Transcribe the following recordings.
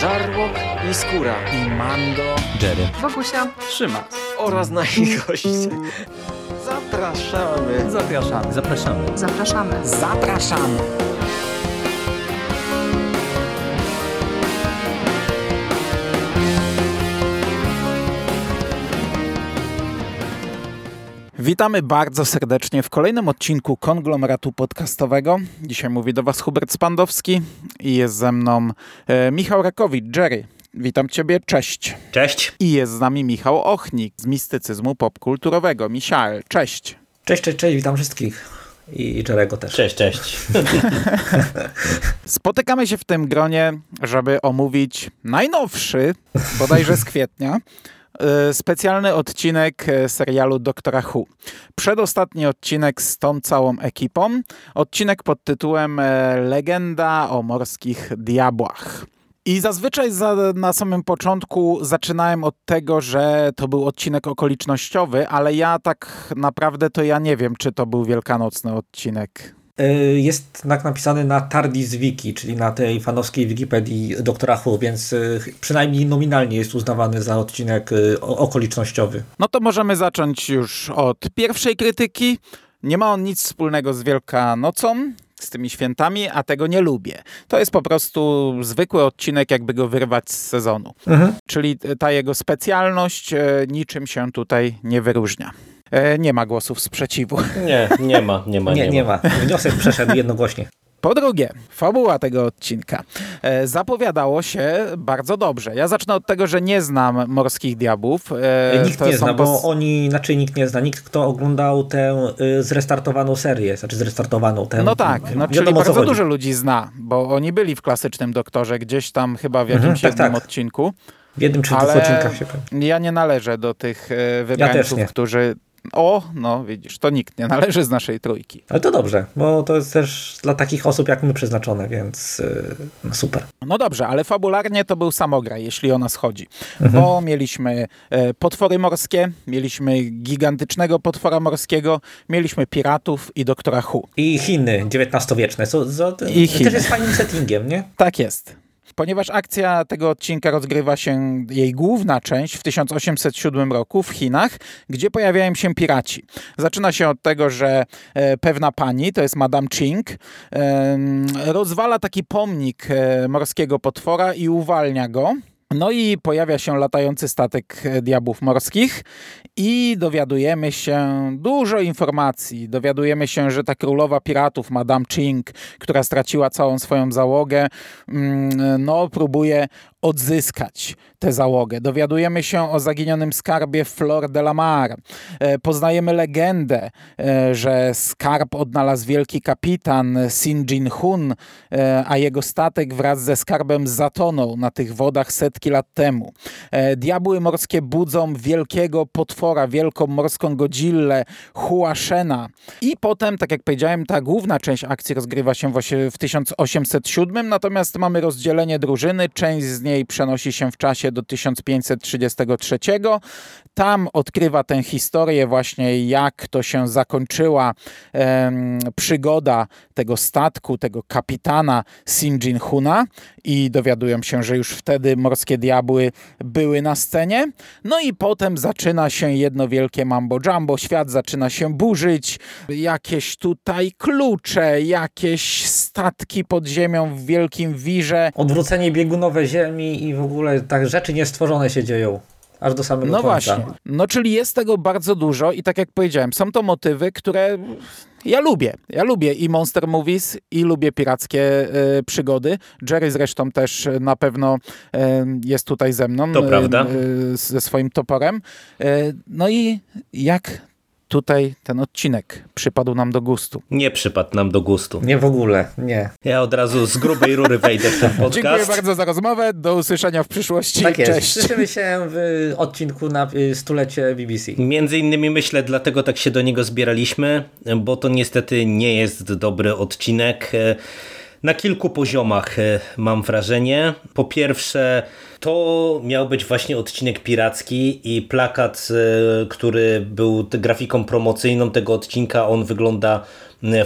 Żarłok i Skóra i Mando, Jerry, Wokusia, Szymas oraz nasi goście. Zapraszamy. Zapraszamy. zapraszamy. zapraszamy. Zapraszamy. Witamy bardzo serdecznie w kolejnym odcinku konglomeratu podcastowego. Dzisiaj mówi do Was Hubert Spandowski i jest ze mną e, Michał Rakowicz. Jerry, witam Ciebie, cześć. Cześć. I jest z nami Michał Ochnik z mistycyzmu popkulturowego. Michał, cześć. Cześć, cześć, cześć, witam wszystkich. I, Czerego też. Cześć, cześć. Spotykamy się w tym gronie, żeby omówić najnowszy, bodajże z kwietnia, specjalny odcinek e, serialu Doktora Who. Przedostatni odcinek z tą całą ekipą. Odcinek pod tytułem e, Legenda o morskich diabłach. I zazwyczaj za, na samym początku zaczynałem od tego, że to był odcinek okolicznościowy, ale ja tak naprawdę to ja nie wiem, czy to był wielkanocny odcinek. Y, Jest tak napisany na Tardis Wiki, czyli na tej fanowskiej Wikipedii Doktora Who, więc y, przynajmniej nominalnie jest uznawany za odcinek y, okolicznościowy. No to możemy zacząć już od pierwszej krytyki. Nie ma on nic wspólnego z Wielkanocą, z tymi świętami, a tego nie lubię. To jest po prostu zwykły odcinek, jakby go wyrwać z sezonu. Czyli ta jego specjalność niczym się tutaj nie wyróżnia. E, Nie ma głosów sprzeciwu. Nie, nie ma, nie ma, Nie, nie ma. Wniosek przeszedł jednogłośnie. Po drugie, fabuła tego odcinka e, zapowiadało się bardzo dobrze. Ja zacznę od tego, że nie znam Morskich Diabłów. E, Nikt to nie zna, bo oni, znaczy nikt nie zna. Nikt, kto oglądał tę y, zrestartowaną serię, znaczy zrestartowaną tę. No tak, no, czyli wiadomo, co bardzo chodzi. dużo ludzi zna, bo oni byli w klasycznym doktorze, gdzieś tam chyba w jakimś Mhm, tak, jednym tak. odcinku. W jednym czy dwóch odcinkach się pewnie. ja nie należę do tych e, wybrańców, nie. którzy. O, no widzisz, to nikt nie należy z naszej trójki. Ale to dobrze, bo to jest też dla takich osób jak my przeznaczone, więc y, no super. No dobrze, ale fabularnie to był samograj, jeśli o nas chodzi. Mhm. Bo mieliśmy e, potwory morskie, mieliśmy gigantycznego potwora morskiego, mieliśmy piratów i doktora Hu. I Chiny XIX-wieczne. Co, co, I to Chiny. też jest fajnym settingiem, nie? Tak jest. Ponieważ akcja tego odcinka rozgrywa się, jej główna część w 1807 roku w Chinach, gdzie pojawiają się piraci. Zaczyna się od tego, że e, pewna pani, to jest Madame Ching, rozwala taki pomnik e, morskiego potwora i uwalnia go. No i pojawia się latający statek e, diabłów morskich i dowiadujemy się dużo informacji. Dowiadujemy się, że ta królowa piratów, Madame Ching, która straciła całą swoją załogę, mm, no próbuje odzyskać tę załogę. Dowiadujemy się o zaginionym skarbie Flor de la Mar. E, Poznajemy legendę, e, że skarb odnalazł wielki kapitan Sin Jin Hun, e, a jego statek wraz ze skarbem zatonął na tych wodach setki lat temu. Diabły morskie budzą wielkiego potwora, wielką morską godzillę, Huashena. I potem, tak jak powiedziałem, ta główna część akcji rozgrywa się właśnie w 1807, natomiast mamy rozdzielenie drużyny. Część z niej przenosi się w czasie do 1533. Tam odkrywa tę historię właśnie, jak to się zakończyła em, przygoda tego statku, tego kapitana Sin Jin Huna i dowiadują się, że już wtedy morskie diabły były na scenie. No i potem zaczyna się jedno wielkie mambo jumbo, świat zaczyna się burzyć, jakieś tutaj klucze, jakieś statki pod ziemią w wielkim wirze. Odwrócenie biegunowe ziemi i w ogóle tak rzeczy niestworzone się dzieją. Aż do samego No końca. właśnie. No czyli jest tego bardzo dużo i tak jak powiedziałem, są to motywy, które ja lubię. Ja lubię i monster movies i lubię pirackie e, przygody. Jerry zresztą też e, na pewno e, jest tutaj ze mną. To e, prawda. ze swoim toporem. No i jak tutaj ten odcinek przypadł nam do gustu. Nie przypadł nam do gustu. Nie w ogóle, nie. Ja od razu z grubej rury wejdę w ten podcast. Dziękuję bardzo za rozmowę. Do usłyszenia w przyszłości. Tak jest. Cześć. Słyszymy się w odcinku na y, stulecie BBC. Między innymi myślę, dlatego tak się do niego zbieraliśmy, bo to niestety nie jest dobry odcinek. E, Na kilku poziomach e, mam wrażenie. Po pierwsze, to miał być właśnie odcinek piracki i plakat, e, który był grafiką promocyjną tego odcinka, on wygląda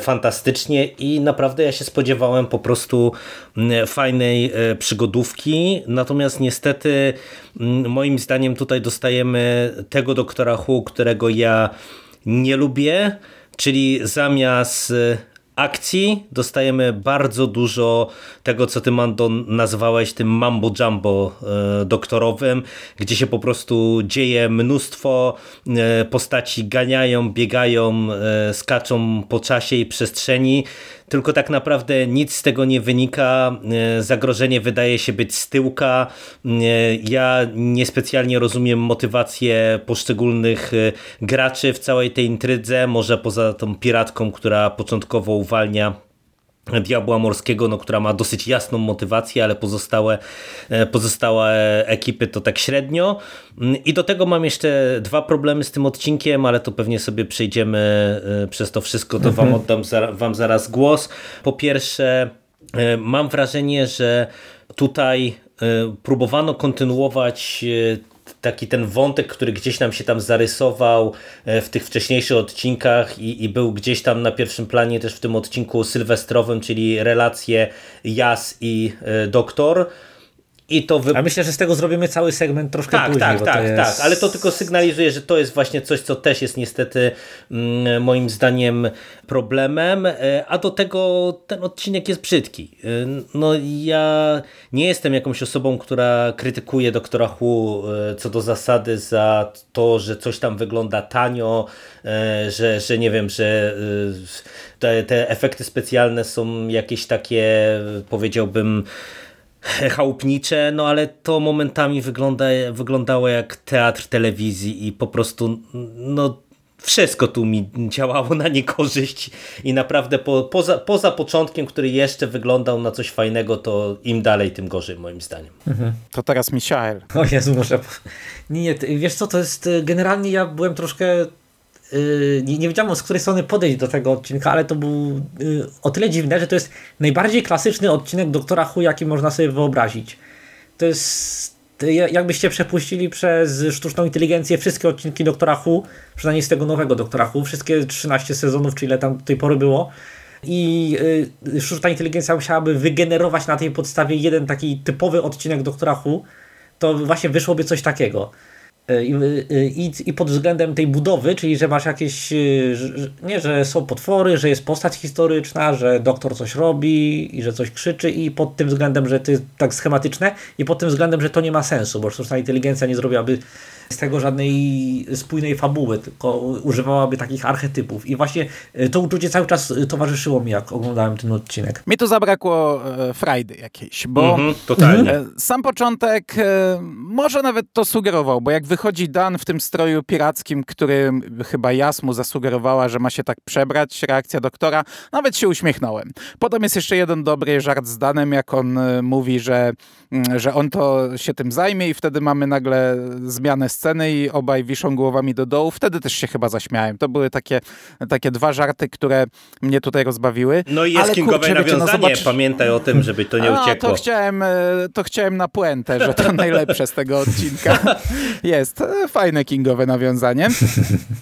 fantastycznie i naprawdę ja się spodziewałem po prostu fajnej przygodówki, natomiast niestety moim zdaniem tutaj dostajemy tego doktora Hu, którego ja nie lubię, czyli zamiast akcji. Dostajemy bardzo dużo tego, co ty Mando nazwałeś tym mambo jumbo e, doktorowym, gdzie się po prostu dzieje mnóstwo e, postaci ganiają, biegają, e, skaczą po czasie i przestrzeni tylko tak naprawdę nic z tego nie wynika. E, zagrożenie wydaje się być z tyłka. E, ja niespecjalnie rozumiem motywację poszczególnych e, graczy w całej tej intrydze, może poza tą piratką, która początkowo uwalnia Diabła Morskiego, no, która ma dosyć jasną motywację, ale pozostałe, e, pozostałe ekipy to tak średnio. Mm, I do tego mam jeszcze dwa problemy z tym odcinkiem, ale to pewnie sobie przejdziemy e, przez to wszystko, to wam mhm. oddam wam zaraz głos. Po pierwsze, e, mam wrażenie, że tutaj próbowano kontynuować taki ten wątek, który gdzieś nam się tam zarysował e, w tych wcześniejszych odcinkach i, i, był gdzieś tam na pierwszym planie też w tym odcinku sylwestrowym, czyli relacje Jas i e, Doktor. I to wy... A myślę, że z tego zrobimy cały segment troszkę tak, później. Tak, tak, jest... tak, ale to tylko sygnalizuje, że to jest właśnie coś, co też jest niestety mm, moim zdaniem problemem, e, a do tego ten odcinek jest brzydki. E, no ja nie jestem jakąś osobą, która krytykuje doktora Hu e, co do zasady za to, że coś tam wygląda tanio, że, że nie wiem, że te, te efekty specjalne są jakieś takie powiedziałbym chałupnicze, no ale to momentami wygląda, wyglądało jak teatr telewizji i po prostu no wszystko tu mi działało na niekorzyść i naprawdę po, poza, poza początkiem, który jeszcze wyglądał na coś fajnego, to im dalej, tym gorzej moim zdaniem. Mhm. To teraz Michael. O Jezu, może... Nie, nie, wiesz co, to jest generalnie ja byłem troszkę nie, nie wiedziałem z której strony podejść do tego odcinka, ale to był yy, o tyle dziwne, że to jest najbardziej klasyczny odcinek Doktora Hu, jaki można sobie wyobrazić. To jest jakbyście przepuścili przez sztuczną inteligencję wszystkie odcinki Doktora Hu, przynajmniej z tego nowego Doktora Hu, wszystkie 13 sezonów, czy ile tam do tej pory było i sztuczna inteligencja musiałaby wygenerować na tej podstawie jeden taki typowy odcinek Doktora Hu, to właśnie wyszłoby coś takiego. E, I, e, i, I pod względem tej budowy, czyli że masz jakieś, e, nie, że są potwory, że jest postać historyczna, że doktor coś robi i że coś krzyczy i pod tym względem, że to jest tak schematyczne i pod tym względem, że to nie ma sensu, bo sztuczna inteligencja nie zrobiłaby z tego żadnej spójnej fabuły, tylko używałaby takich archetypów. I właśnie e, to uczucie cały czas e, towarzyszyło mi, jak oglądałem ten odcinek. Mi tu zabrakło e, frajdy jakiejś, bo mm -hmm, totalnie. E, sam początek e, może nawet to sugerował, bo jak wychodzi Dan w tym stroju pirackim, który chyba Jasmu zasugerowała, że ma się tak przebrać, reakcja doktora, nawet się uśmiechnąłem. Potem jest jeszcze jeden dobry żart z Danem, jak on e, mówi, że, mm, że on to się tym zajmie i wtedy mamy nagle zmianę sceny sceny i obaj wiszą głowami do dołu. Wtedy też się chyba zaśmiałem. To były takie, takie dwa żarty, które mnie tutaj rozbawiły. No i jest Ale, kingowe kurczę, nawiązanie. Wiecie, no zobacz... Pamiętaj o tym, żeby to nie A, uciekło. To chciałem, e, to chciałem na puentę, że to najlepsze z tego odcinka. Jest. E, fajne kingowe nawiązanie.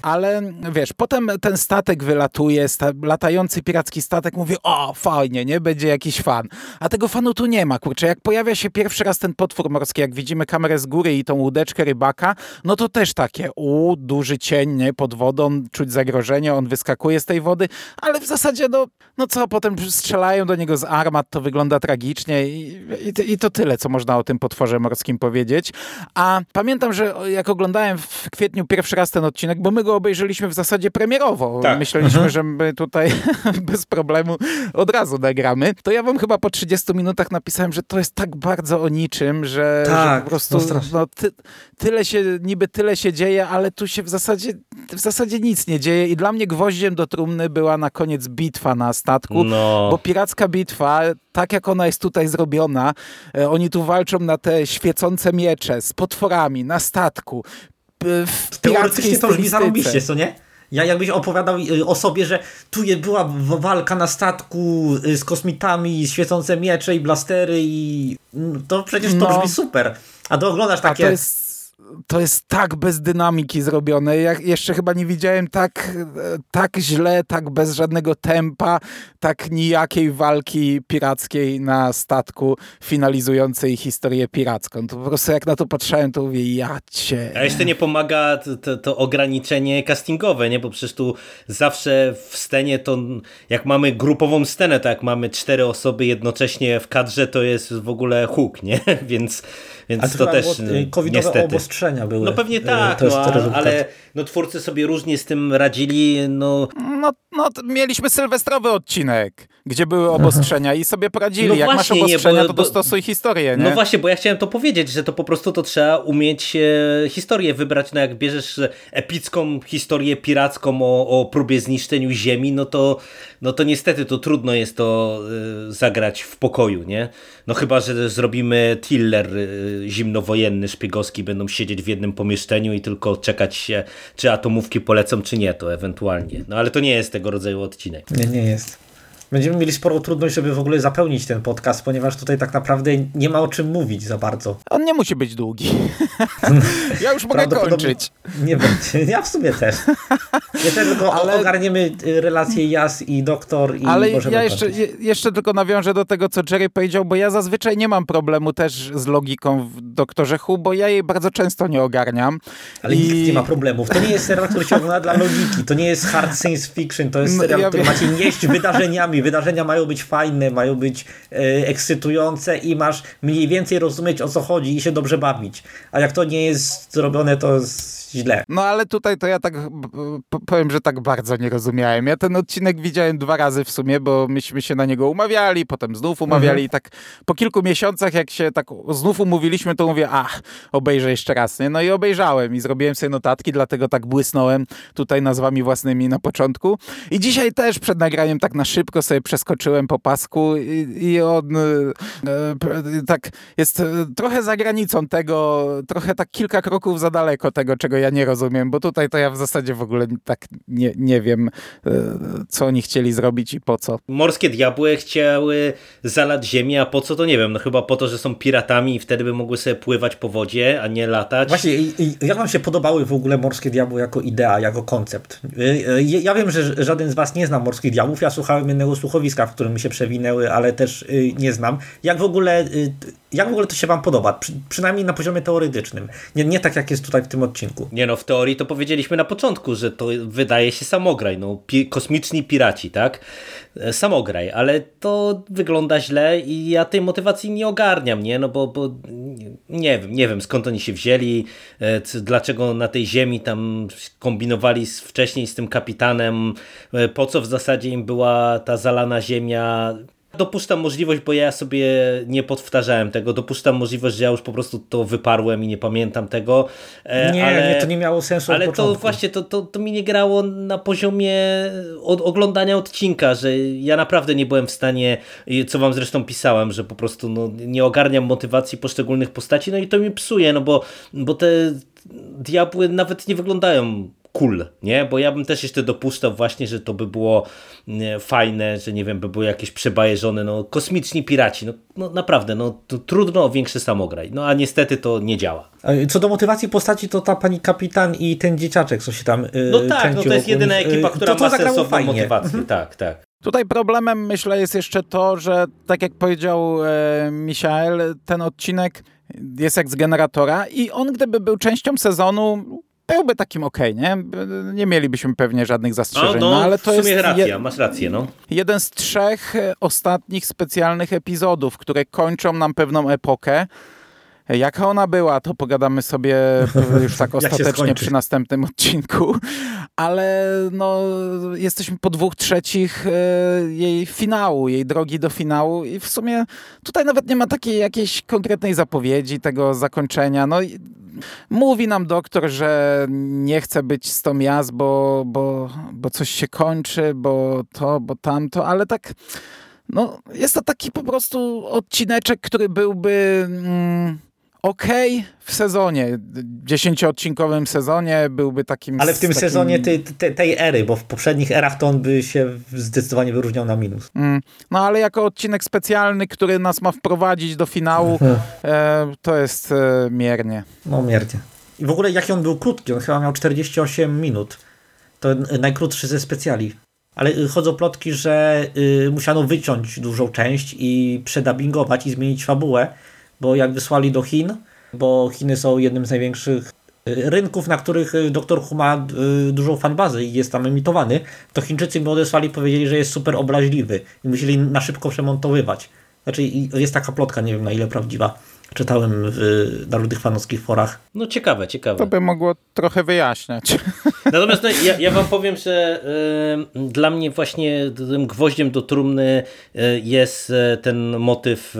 Ale wiesz, potem ten statek wylatuje, sta latający piracki statek mówi, o fajnie, nie? Będzie jakiś fan. A tego fanu tu nie ma, kurczę. Jak pojawia się pierwszy raz ten potwór morski, jak widzimy kamerę z góry i tą łódeczkę rybaka, no to też takie, u, duży cień, nie, pod wodą, czuć zagrożenie, on wyskakuje z tej wody, ale w zasadzie, no, no co, potem strzelają do niego z armat, to wygląda tragicznie i, i, i to tyle, co można o tym potworze morskim powiedzieć. A pamiętam, że jak oglądałem w kwietniu pierwszy raz ten odcinek, bo my go obejrzeliśmy w zasadzie premierowo, tak. myśleliśmy, mhm. że my tutaj bez problemu od razu nagramy, to ja wam chyba po 30 minutach napisałem, że to jest tak bardzo o niczym, że, tak, że po prostu no, no ty, tyle się niby tyle się dzieje, ale tu się w zasadzie, w zasadzie nic nie dzieje i dla mnie gwoździem do trumny była na koniec bitwa na statku, no. bo piracka bitwa, tak jak ona jest tutaj zrobiona, e, oni tu walczą na te świecące miecze z potworami na statku. W Teoretycznie to brzmi zarobiście, co nie? Ja jakbyś opowiadał y, o sobie, że tu była walka na statku z kosmitami, świecące miecze i blastery i mm, to przecież to no. brzmi super. A to oglądasz takie... A to jest to jest tak bez dynamiki zrobione. Ja jeszcze chyba nie widziałem tak, tak źle, tak bez żadnego tempa, tak nijakiej walki pirackiej na statku finalizującej historię piracką. To po prostu jak na to patrzyłem, to mówię, ja cię. A jeszcze nie pomaga to, to, to ograniczenie castingowe, nie? Bo przecież tu zawsze w scenie to, jak mamy grupową scenę, tak jak mamy cztery osoby jednocześnie w kadrze, to jest w ogóle huk, nie? Więc więc to też covidowe niestety. Obostrzenia były. No pewnie tak, no, ale no, twórcy sobie różnie z tym radzili. No, no, no mieliśmy sylwestrowy odcinek, gdzie były obostrzenia i sobie poradzili. No Jak właśnie, masz obostrzenia, nie, bo, to dostosuj historię. Nie? No właśnie, bo ja chciałem to powiedzieć, że to po prostu to trzeba umieć e, historię wybrać. No jak bierzesz epicką historię piracką o, o próbie zniszczeniu ziemi, no to, no to niestety to trudno jest to y, zagrać w pokoju, nie? No chyba, że zrobimy thriller y, zimnowojenny, szpiegowski będą siedzieć w jednym pomieszczeniu i tylko czekać się, czy atomówki polecą, czy nie, to ewentualnie. No ale to nie jest tego rodzaju odcinek. Nie, nie jest. Będziemy mieli sporą trudność, żeby w ogóle zapełnić ten podcast, ponieważ tutaj tak naprawdę nie ma o czym mówić za bardzo. On nie musi być długi. ja już mogę kończyć. Nie będzie. Ja w sumie też. Nie też tylko ale... ogarniemy y, relacje Jas i Doktor i Ale ja jeszcze, jeszcze tylko nawiążę do tego, co Jerry powiedział, bo ja zazwyczaj nie mam problemu też z logiką w Doktorze Hu, bo ja jej bardzo często nie ogarniam. Ale I... nikt nie ma problemów. To nie jest serial, który się ogląda dla logiki. To nie jest hard science fiction. To jest no, serial, no, ja który macie nieść wydarzeniami wydarzenia mają być fajne, mają być e, ekscytujące i masz mniej więcej rozumieć o co chodzi i się dobrze bawić. A jak to nie jest zrobione, to jest źle. No ale tutaj to ja tak powiem, że tak bardzo nie rozumiałem. Ja ten odcinek widziałem dwa razy w sumie, bo myśmy się na niego umawiali, potem znów umawiali mhm. i tak po kilku miesiącach, jak się tak znów umówiliśmy, to mówię, ach, obejrzę jeszcze raz, nie? No i obejrzałem i zrobiłem sobie notatki, dlatego tak błysnąłem tutaj nazwami własnymi na początku. I dzisiaj też przed nagraniem tak na szybko sobie przeskoczyłem po pasku i, i on e, e, tak jest e, trochę za granicą tego, trochę tak kilka kroków za daleko tego, czego ja nie rozumiem, bo tutaj to ja w zasadzie w ogóle tak nie, nie wiem, e, co oni chcieli zrobić i po co. Morskie diabły chciały zalać ziemię, a po co to nie wiem, no chyba po to, że są piratami i wtedy by mogły sobie pływać po wodzie, a nie latać. Właśnie, jak wam się podobały w ogóle Morskie Diabły jako idea, jako koncept? E, e, ja wiem, że żaden z was nie zna Morskich Diabłów, ja słuchałem jednego słuchowiska, w którym mi się przewinęły, ale też nie znam. Jak w ogóle jak w ogóle to się wam podoba? Przy, przynajmniej na poziomie teoretycznym. Nie, nie tak jak jest tutaj w tym odcinku. Nie no, w teorii to powiedzieliśmy na początku, że to wydaje się samograj. No, pi kosmiczni piraci, tak? E, samograj, ale to wygląda źle i ja tej motywacji nie ogarniam, nie? No bo, bo nie wiem, nie wiem skąd oni się wzięli, e, dlaczego na tej ziemi tam kombinowali wcześniej z tym kapitanem, e, po co w zasadzie im była ta zalana ziemia Dopuszczam możliwość, bo ja sobie nie podwtarzałem tego, dopuszczam możliwość, że ja już po prostu to wyparłem i nie pamiętam tego. E, nie, ale, nie to nie miało sensu Ale to właśnie, to, to, to mi nie grało na poziomie od oglądania odcinka, że ja naprawdę nie byłem w stanie, co wam zresztą pisałem, że po prostu no, nie ogarniam motywacji poszczególnych postaci, no i to mi psuje, no bo, bo te diabły nawet nie wyglądają cool, nie? Bo ja bym też jeszcze dopuszczał właśnie, że to by było fajne, że nie wiem, by były jakieś przebajeżone, no kosmiczni piraci, no, no naprawdę, no trudno o większy samograj, no a niestety to nie działa. Co do motywacji postaci, to ta pani kapitan i ten dzieciaczek, co się tam yy, No tak, no to jest jedyna ekipa, która to, to ma sensowną fajnie. motywację, tak, tak. Tutaj problemem myślę jest jeszcze to, że tak jak powiedział e, Michael, ten odcinek jest jak z generatora i on gdyby był częścią sezonu, byłby takim ok, nie? Nie mielibyśmy pewnie żadnych zastrzeżeń. No, no, no ale to w sumie jest racja, masz rację, no. Jeden z trzech e, ostatnich specjalnych epizodów, które kończą nam pewną epokę. Jaka ona była, to pogadamy sobie już tak ostatecznie przy następnym odcinku, ale no, jesteśmy po dwóch trzecich e, jej finału, jej drogi do finału i w sumie tutaj nawet nie ma takiej jakiejś konkretnej zapowiedzi tego zakończenia. No, Mówi nam doktor, że nie chce być z tą bo, bo, bo coś się kończy, bo to, bo tamto, ale tak no, jest to taki po prostu odcineczek, który byłby... Mm, ok w sezonie, dziesięcioodcinkowym sezonie byłby takim... Ale w tym takim... sezonie tej, tej, ery, bo w poprzednich erach to on by się zdecydowanie wyróżniał na minus. Mm. No ale jako odcinek specjalny, który nas ma wprowadzić do finału, e, to jest e, miernie. No miernie. I w ogóle jaki on był krótki, on chyba miał 48 minut. To najkrótszy ze specjali. Ale y, chodzą plotki, że y, musiano wyciąć dużą część i przedabingować i zmienić fabułę, bo jak wysłali do Chin, bo Chiny są jednym z największych y, rynków, na których y, Doktor Who ma y, dużą fanbazę i jest tam emitowany, to Chińczycy mu odesłali i powiedzieli, że jest super obraźliwy i musieli na szybko przemontowywać. Znaczy jest taka plotka, nie wiem na ile prawdziwa. Czytałem w narodnych fanowskich forach. No ciekawe, ciekawe. To by mogło trochę wyjaśniać. Natomiast no, ja, ja wam powiem, że y, dla mnie właśnie tym gwoździem do trumny y, jest y, ten motyw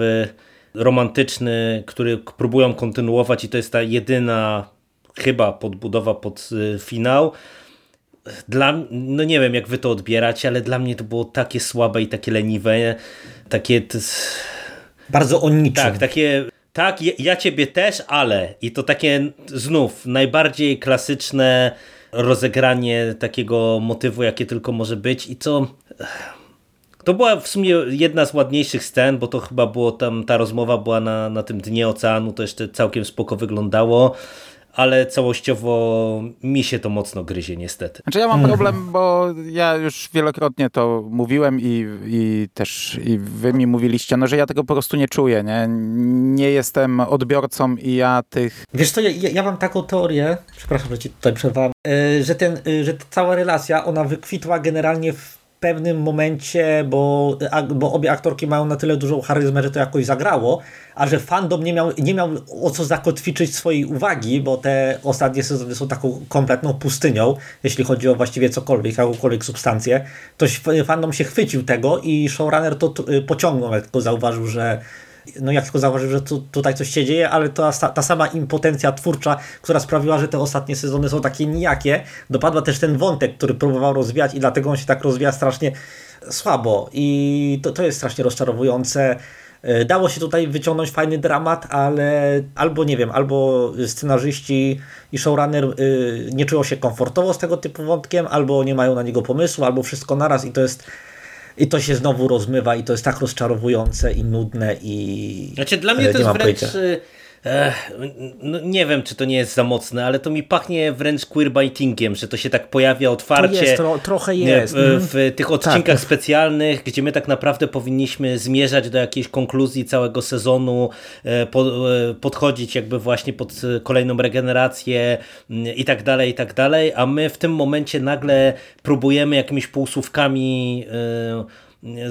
romantyczny, który próbują kontynuować i to jest ta jedyna chyba podbudowa pod finał. Dla, no nie wiem jak wy to odbieracie, ale dla mnie to było takie słabe i takie leniwe, takie... Bardzo o niczym. Tak, takie tak, ja ciebie też, ale i to takie znów najbardziej klasyczne rozegranie takiego motywu, jakie tylko może być i co... To była w sumie jedna z ładniejszych scen, bo to chyba było tam, ta rozmowa była na, na tym dnie oceanu, to jeszcze całkiem spoko wyglądało ale całościowo mi się to mocno gryzie niestety. Znaczy ja mam mhm. problem, bo ja już wielokrotnie to mówiłem i, i też i wy mi mówiliście, no że ja tego po prostu nie czuję, nie? Nie jestem odbiorcą i ja tych... Wiesz co, ja, ja mam taką teorię, przepraszam, że ci tutaj przerwałem, e, że, ten, e, że ta cała relacja, ona wykwitła generalnie w pewnym momencie, bo, bo obie aktorki mają na tyle dużą charyzmę, że to jakoś zagrało, a że fandom nie miał, nie miał o co zakotwiczyć swojej uwagi, bo te ostatnie sezony są taką kompletną pustynią, jeśli chodzi o właściwie cokolwiek, jakąkolwiek substancję, to fandom się chwycił tego i showrunner to pociągnął, jak tylko zauważył, że no jak tylko zauważył, że tu, tutaj coś się dzieje, ale ta, ta sama impotencja twórcza, która sprawiła, że te ostatnie sezony są takie nijakie, dopadła też ten wątek, który próbował rozwijać i dlatego on się tak rozwija strasznie słabo i to, to jest strasznie rozczarowujące. E, dało się tutaj wyciągnąć fajny dramat, ale albo nie wiem, albo scenarzyści i showrunner y, nie czują się komfortowo z tego typu wątkiem, albo nie mają na niego pomysłu, albo wszystko naraz i to jest i to się znowu rozmywa i to jest tak rozczarowujące i nudne i... Znaczy dla mnie to jest wręcz... Pojęcia. Ech, no nie wiem, czy to nie jest za mocne, ale to mi pachnie wręcz queerbaitingiem, że to się tak pojawia otwarcie. To jest, tro, trochę jest. W, mhm. w tych odcinkach tak. specjalnych, gdzie my tak naprawdę powinniśmy zmierzać do jakiejś konkluzji całego sezonu, e, e, podchodzić jakby właśnie pod kolejną regenerację mm, i tak dalej, i tak dalej, a my w tym momencie nagle próbujemy jakimiś półsłówkami e,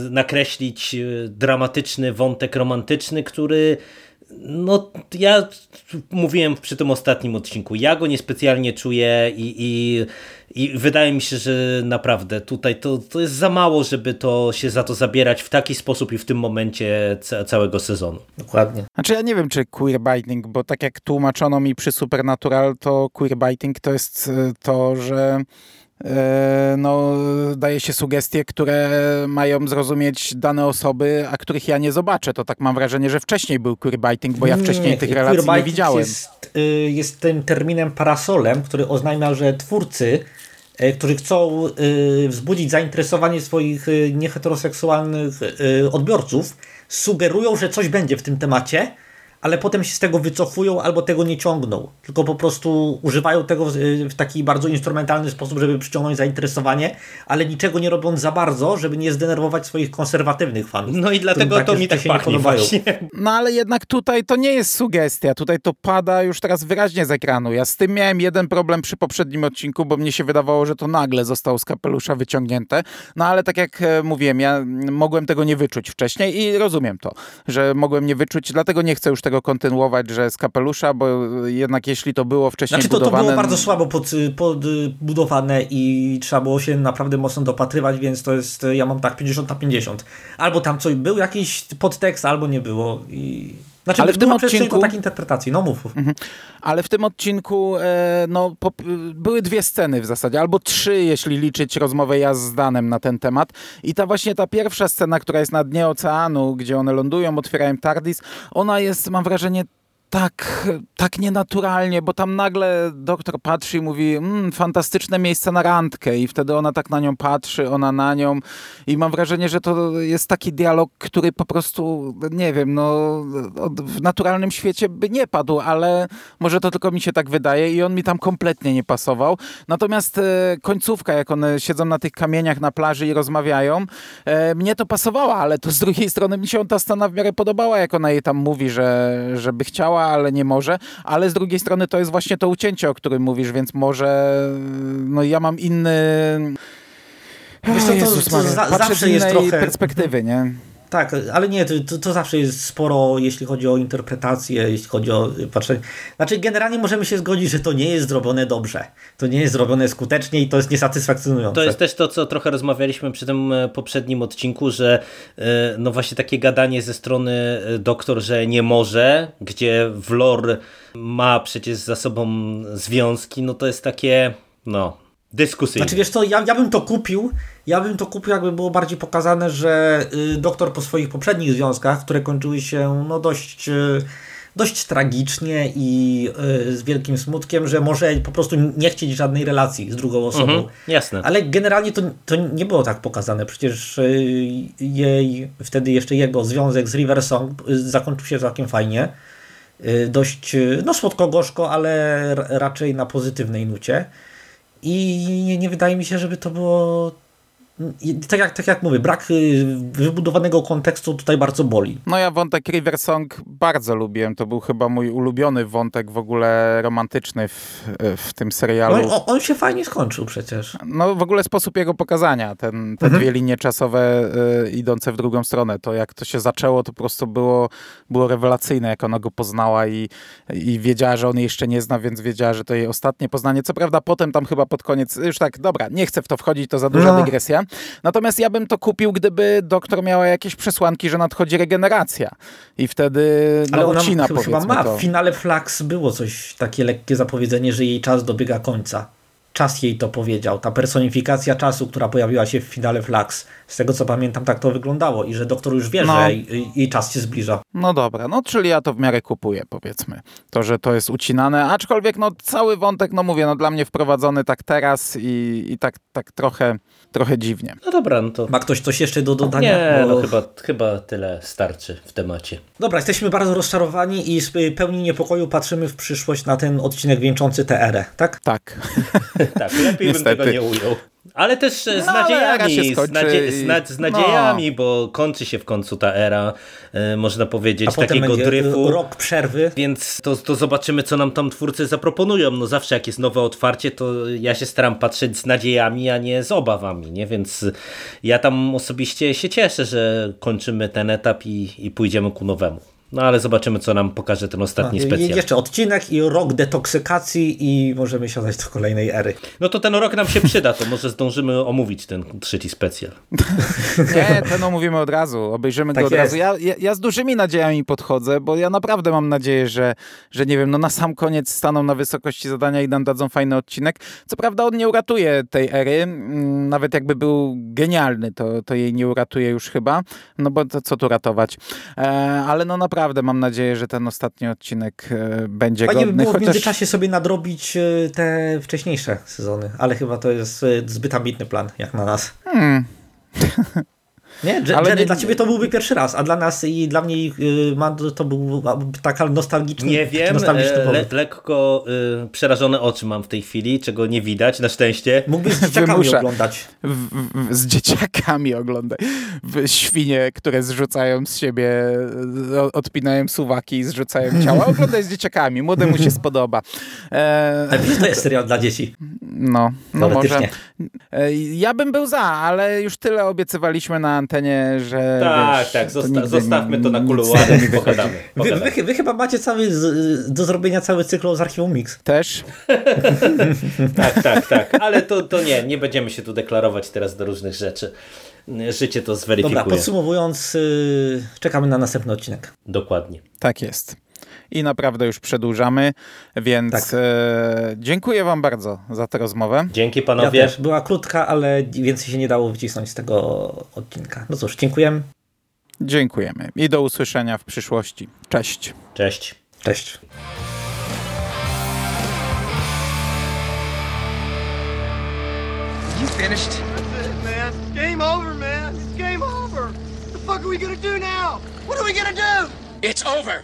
nakreślić dramatyczny wątek romantyczny, który no, ja mówiłem przy tym ostatnim odcinku, ja go niespecjalnie czuję i, i, i wydaje mi się, że naprawdę tutaj to, to jest za mało, żeby to się za to zabierać w taki sposób i w tym momencie ca całego sezonu. Dokładnie. Znaczy ja nie wiem, czy queerbaiting, bo tak jak tłumaczono mi przy Supernatural, to queerbaiting to jest e, to, że no, daje się sugestie, które mają zrozumieć dane osoby, a których ja nie zobaczę. To tak mam wrażenie, że wcześniej był queerbaiting, bo ja wcześniej nie, tych relacji nie widziałem. Jest, y, jest tym terminem parasolem, który oznajmia, że twórcy, y, którzy chcą y, wzbudzić zainteresowanie swoich nieheteroseksualnych odbiorców, sugerują, że coś będzie w tym temacie, ale potem się z tego wycofują albo tego nie ciągną, tylko po prostu używają tego w, taki bardzo instrumentalny sposób, żeby przyciągnąć zainteresowanie, ale niczego nie robią za bardzo, żeby nie zdenerwować swoich konserwatywnych fanów. No i dlatego to mi tak się nie podobają. Właśnie. No ale jednak tutaj to nie jest sugestia, tutaj to pada już teraz wyraźnie z ekranu. Ja z tym miałem jeden problem przy poprzednim odcinku, bo mnie się wydawało, że to nagle zostało z kapelusza wyciągnięte, no ale tak jak e, mówiłem, ja mogłem tego nie wyczuć wcześniej i rozumiem to, że mogłem nie wyczuć, dlatego nie chcę już tego tego kontynuować, że z kapelusza, bo jednak jeśli to było wcześniej znaczy, to, budowane... to było bardzo słabo pod, podbudowane i trzeba było się naprawdę mocno dopatrywać, więc to jest, ja mam tak 50 na 50. Albo tam coś, był jakiś podtekst, albo nie było i... Znaczy, ale w tym odcinku takiej interpretacji, no mów. Mhm. Ale w tym odcinku e, no, po, były dwie sceny w zasadzie, albo trzy, jeśli liczyć rozmowę ja z Danem na ten temat. I ta właśnie ta pierwsza scena, która jest na dnie oceanu, gdzie one lądują, otwierają TARDIS, ona jest, mam wrażenie, tak, tak nienaturalnie, bo tam nagle doktor patrzy i mówi mmm, fantastyczne miejsce na randkę i wtedy ona tak na nią patrzy, ona na nią i mam wrażenie, że to jest taki dialog, który po prostu, nie wiem, no w naturalnym świecie by nie padł, ale może to tylko mi się tak wydaje i on mi tam kompletnie nie pasował. Natomiast e, końcówka, jak one siedzą na tych kamieniach na plaży i rozmawiają, e, mnie to pasowała, ale to z drugiej strony mi się ta scena w miarę podobała, jak ona jej tam mówi, że, żeby chciała, ale nie może, ale z drugiej strony to jest właśnie to ucięcie, o którym mówisz, więc może no ja mam inny... Wiesz co, to, Jezus to za, patrzę zawsze z jest trochę... perspektywy, nie? Tak, ale nie, to, to zawsze jest sporo, jeśli chodzi o interpretację, jeśli chodzi o patrzenie. Znaczy, generalnie możemy się zgodzić, że to nie jest zrobione dobrze. To nie jest zrobione skutecznie i to jest niesatysfakcjonujące. To jest też to, co trochę rozmawialiśmy przy tym e, poprzednim odcinku, że e, no właśnie takie gadanie ze strony e, doktor, że nie może, gdzie w lore ma przecież za sobą związki, no to jest takie, no, dyskusyjne. Znaczy wiesz co, ja, ja bym to kupił, ja bym to kupił, jakby było bardziej pokazane, że y, doktor po swoich poprzednich związkach, które kończyły się no dość, y, dość tragicznie i y, z wielkim smutkiem, że może po prostu nie chcieć żadnej relacji z drugą osobą. Mhm, jasne. Ale generalnie to, to nie było tak pokazane. Przecież jej, wtedy jeszcze jego związek z River Song zakończył się całkiem fajnie. Dość, no słodko-gorzko, ale raczej na pozytywnej nucie. I nie, nie wydaje mi się, żeby to było tak jak, tak jak mówię, brak y, wybudowanego kontekstu tutaj bardzo boli. No ja wątek River Song bardzo lubiłem. To był chyba mój ulubiony wątek w ogóle romantyczny w, w tym serialu. No, on, on się fajnie skończył przecież. No w ogóle sposób jego pokazania, ten, te mhm. dwie linie czasowe y, idące w drugą stronę. To jak to się zaczęło, to po prostu było, było rewelacyjne, jak ona go poznała i, i wiedziała, że on jej jeszcze nie zna, więc wiedziała, że to jej ostatnie poznanie. Co prawda potem tam chyba pod koniec, już tak, dobra, nie chcę w to wchodzić, to za duża no. dygresja. Natomiast ja bym to kupił, gdyby doktor miała jakieś przesłanki, że nadchodzi regeneracja. I wtedy no, Ale ona ucina, chyba, ma. To. W finale Flax było coś, takie lekkie zapowiedzenie, że jej czas dobiega końca czas jej to powiedział. Ta personifikacja czasu, która pojawiła się w finale Flax. Z tego co pamiętam, tak to wyglądało i że doktor już wie, no. że jej, jej, czas się zbliża. No dobra, no czyli ja to w miarę kupuję, powiedzmy. To, że to jest ucinane, aczkolwiek no cały wątek, no mówię, no dla mnie wprowadzony tak teraz i, i tak, tak trochę, trochę dziwnie. No dobra, no to... Ma ktoś coś jeszcze do dodania? Nie, Bo... no chyba, chyba tyle starczy w temacie. Dobra, jesteśmy bardzo rozczarowani i z pełni niepokoju patrzymy w przyszłość na ten odcinek wieńczący tę erę, tak? Tak. tak, lepiej Niestety. bym tego nie ujął. Ale też z no, nadziejami, z, nadzie z, z, nadziejami, no. bo kończy się w końcu ta era, e, można powiedzieć, A takiego dryfu. rok przerwy. Więc to, to zobaczymy, co nam tam twórcy zaproponują. No zawsze jak jest nowe otwarcie, to ja się staram patrzeć z nadziejami, a nie z obawami, nie? Więc ja tam osobiście się cieszę, że kończymy ten etap i, i pójdziemy ku nowemu. No ale zobaczymy, co nam pokaże ten ostatni specjal. Jeszcze odcinek i rok detoksykacji i możemy siadać do kolejnej ery. No to ten rok nam się przyda, to może zdążymy omówić ten trzeci specjal. Nie, ten omówimy od razu, obejrzymy tak go od jest. razu. Ja, ja, ja, z dużymi nadziejami podchodzę, bo ja naprawdę mam nadzieję, że, że nie wiem, no na sam koniec staną na wysokości zadania i nam dadzą fajny odcinek. Co prawda on nie uratuje tej ery, mm, nawet jakby był genialny, to, to jej nie uratuje już chyba, no bo to co tu ratować. E, ale no naprawdę naprawdę mam nadzieję, że ten ostatni odcinek e, będzie Fajnie godny. by było chociaż... w międzyczasie sobie nadrobić e, te wcześniejsze sezony, ale chyba to jest e, zbyt ambitny plan, jak na nas. Hmm. Nie, Ale nie, dla ciebie to byłby pierwszy raz, a dla nas i dla mnie y, to był taka nostalgiczny Nie wiem, nostalgiczny le lekko y, przerażone oczy mam w tej chwili, czego nie widać, na szczęście. Mógłbyś z dzieciakami Wymusza. oglądać. W, w, z dzieciakami oglądać. Świnie, które zrzucają z siebie, odpinają suwaki i zrzucają ciała. Oglądaj z dzieciakami, młodemu się spodoba. E... Ale to jest serial dla dzieci. No, no może. E, ja bym był za, ale już tyle obiecywaliśmy na antenie, że. Tak, wiesz, tak, zosta zostawmy to na kuluarach i pogadamy. Wy, wy, wy, chyba macie cały z, do zrobienia cały cykl z archiwum Mix. Też? tak, tak, tak. Ale to, to nie, nie będziemy się tu deklarować teraz do różnych rzeczy. Życie to zweryfikuje. Dobra, podsumowując, yy, czekamy na następny odcinek. Dokładnie. Tak jest i naprawdę już przedłużamy, więc tak. e, dziękuję wam bardzo za tę rozmowę. Dzięki panowie. Ja. Była krótka, ale więcej się nie dało wycisnąć z tego odcinka. No cóż, dziękujemy. Dziękujemy i do usłyszenia w przyszłości. Cześć. Cześć. Cześć. What are we gonna do? It's over.